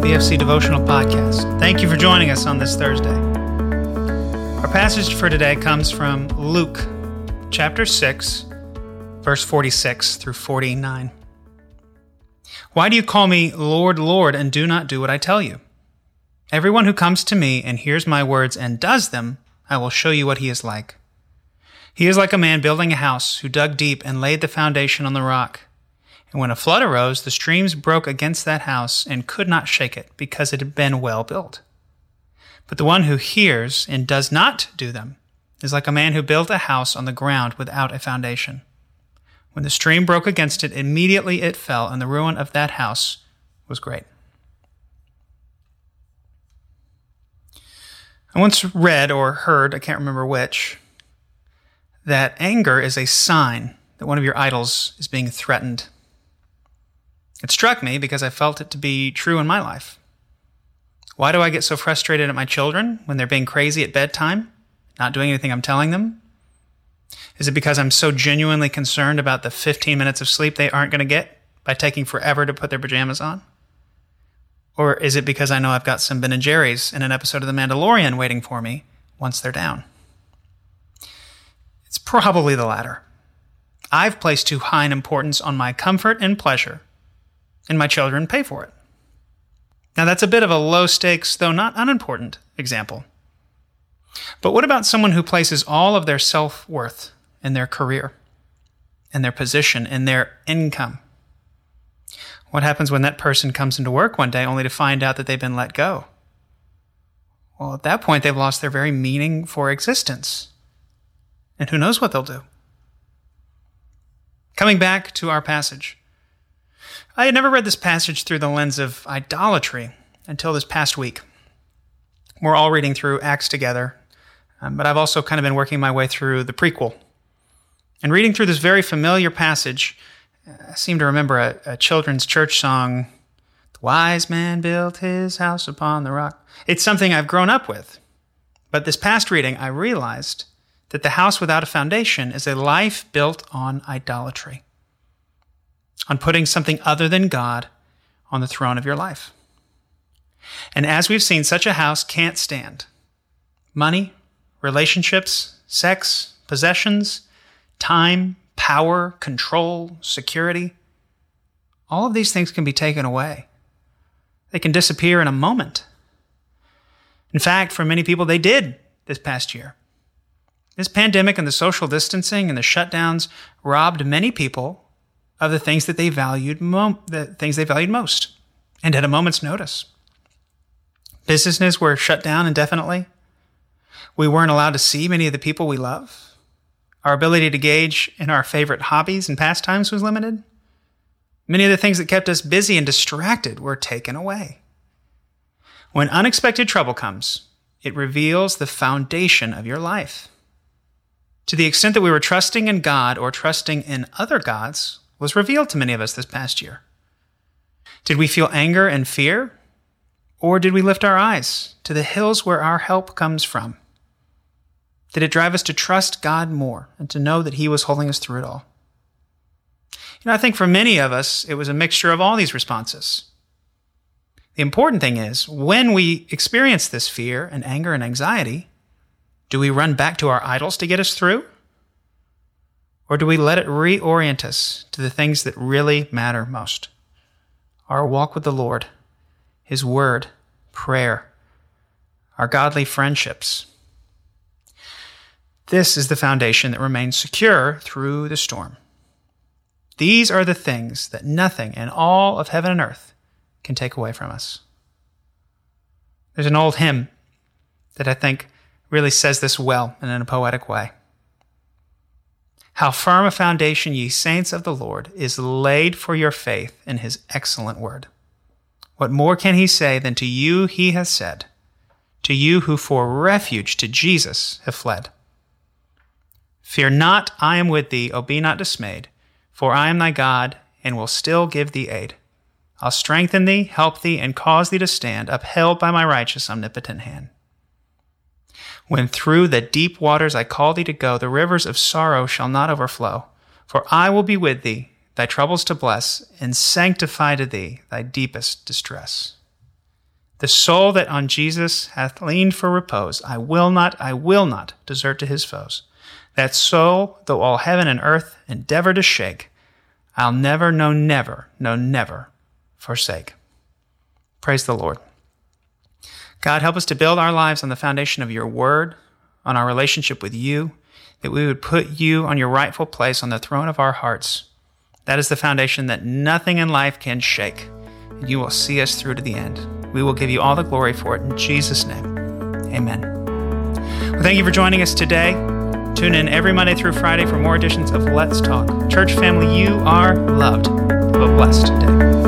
BFC Devotional Podcast. Thank you for joining us on this Thursday. Our passage for today comes from Luke chapter 6, verse 46 through 49. Why do you call me Lord, Lord, and do not do what I tell you? Everyone who comes to me and hears my words and does them, I will show you what he is like. He is like a man building a house who dug deep and laid the foundation on the rock. And when a flood arose, the streams broke against that house and could not shake it, because it had been well built. But the one who hears and does not do them is like a man who built a house on the ground without a foundation. When the stream broke against it, immediately it fell, and the ruin of that house was great. I once read or heard, I can't remember which, that anger is a sign that one of your idols is being threatened it struck me because I felt it to be true in my life. Why do I get so frustrated at my children when they're being crazy at bedtime, not doing anything I'm telling them? Is it because I'm so genuinely concerned about the 15 minutes of sleep they aren't going to get by taking forever to put their pajamas on? Or is it because I know I've got some Ben and Jerry's in an episode of The Mandalorian waiting for me once they're down? It's probably the latter. I've placed too high an importance on my comfort and pleasure and my children pay for it. Now, that's a bit of a low stakes, though not unimportant, example. But what about someone who places all of their self worth in their career, in their position, in their income? What happens when that person comes into work one day only to find out that they've been let go? Well, at that point, they've lost their very meaning for existence. And who knows what they'll do? Coming back to our passage, I had never read this passage through the lens of idolatry until this past week. We're all reading through Acts together, um, but I've also kind of been working my way through the prequel. And reading through this very familiar passage, I seem to remember a, a children's church song, The Wise Man Built His House Upon the Rock. It's something I've grown up with. But this past reading, I realized that the house without a foundation is a life built on idolatry on putting something other than God on the throne of your life. And as we've seen, such a house can't stand. Money, relationships, sex, possessions, time, power, control, security, all of these things can be taken away. They can disappear in a moment. In fact, for many people, they did this past year. This pandemic and the social distancing and the shutdowns robbed many people of the things that they valued mo- the things they valued most and at a moment's notice. Businesses were shut down indefinitely. We weren't allowed to see many of the people we love. Our ability to gauge in our favorite hobbies and pastimes was limited. Many of the things that kept us busy and distracted were taken away. When unexpected trouble comes, it reveals the foundation of your life. To the extent that we were trusting in God or trusting in other gods, was revealed to many of us this past year. Did we feel anger and fear? Or did we lift our eyes to the hills where our help comes from? Did it drive us to trust God more and to know that He was holding us through it all? You know, I think for many of us, it was a mixture of all these responses. The important thing is, when we experience this fear and anger and anxiety, do we run back to our idols to get us through? Or do we let it reorient us to the things that really matter most? Our walk with the Lord, His Word, prayer, our godly friendships. This is the foundation that remains secure through the storm. These are the things that nothing in all of heaven and earth can take away from us. There's an old hymn that I think really says this well and in a poetic way. How firm a foundation, ye saints of the Lord, is laid for your faith in his excellent word. What more can he say than to you he has said, to you who for refuge to Jesus have fled? Fear not, I am with thee, O be not dismayed, for I am thy God, and will still give thee aid. I'll strengthen thee, help thee, and cause thee to stand, upheld by my righteous, omnipotent hand. When through the deep waters I call thee to go, the rivers of sorrow shall not overflow. For I will be with thee, thy troubles to bless, and sanctify to thee thy deepest distress. The soul that on Jesus hath leaned for repose, I will not, I will not desert to his foes. That soul, though all heaven and earth endeavor to shake, I'll never, no, never, no, never forsake. Praise the Lord. God, help us to build our lives on the foundation of your word, on our relationship with you, that we would put you on your rightful place on the throne of our hearts. That is the foundation that nothing in life can shake. And you will see us through to the end. We will give you all the glory for it in Jesus' name. Amen. Well, thank you for joining us today. Tune in every Monday through Friday for more editions of Let's Talk. Church family, you are loved. Have a blessed day.